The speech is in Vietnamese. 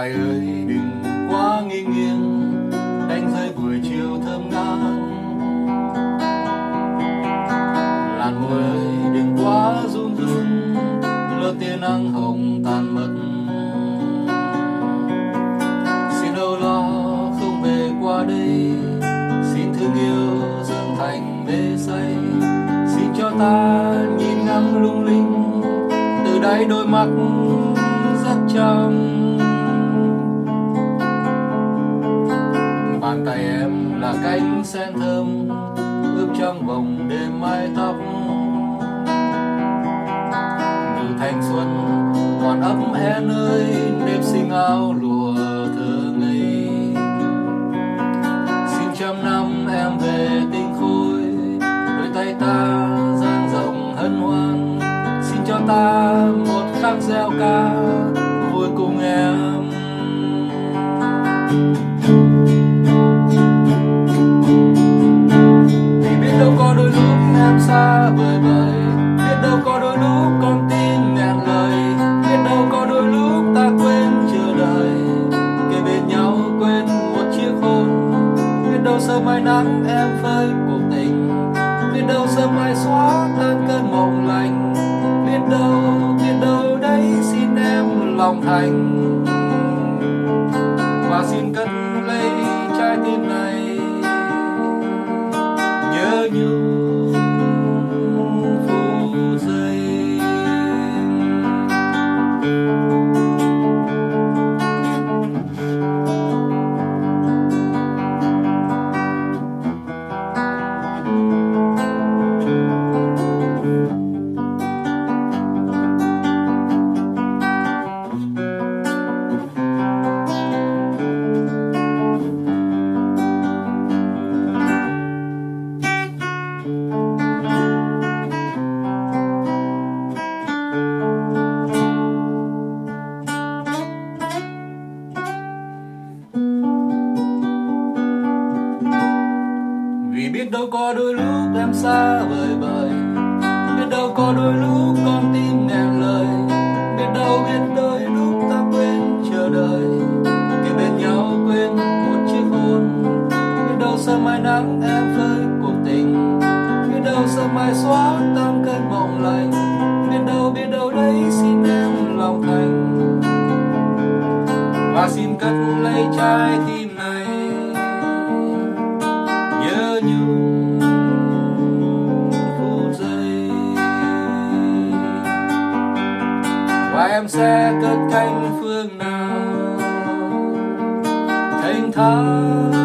Vai ơi, đừng quá nghiêng nghiêng đánh rơi buổi chiều thơm ngát. Làn môi ơi, đừng quá run run, lỡ tia nắng hồng tàn mất. Xin đâu lo không về qua đây, xin thương yêu dần thành mê say xin cho ta nhìn ngắm lung linh, từ đáy đôi mắt rất trong bàn tay em là cánh sen thơm, ướp trong vòng đêm mái tóc. Từ thanh xuân, còn ấm en nơi đêm sinh áo lụa thơ ngây. Xin trăm năm em về tinh khôi, đôi tay ta dang rộng hân hoan. Xin cho ta một khắc gieo ca, vui cùng em. vì sớm mai nắng em với cuộc tình. Biết đâu sớm mai xóa tan cơn mộng lành. Biết đâu biết đâu đấy xin em lòng thành. Và xin cất lấy biết đâu có đôi lúc em xa vời vời. Biết đâu có đôi lúc con tim nghẹn lời. Biết đâu biết đôi lúc ta quên chờ đợi. Kề bên nhau quên một chiếc hôn. Biết đâu sớm mai nắng em rơi cuộc tình. Biết đâu sớm mai xóa tan cơn mộng lành. Biết đâu biết đâu đấy xin em lòng thành. Và xin cất lấy trái tim này. Nhớ nhung. Và em sẽ cất cánh phương nào? Thanh thang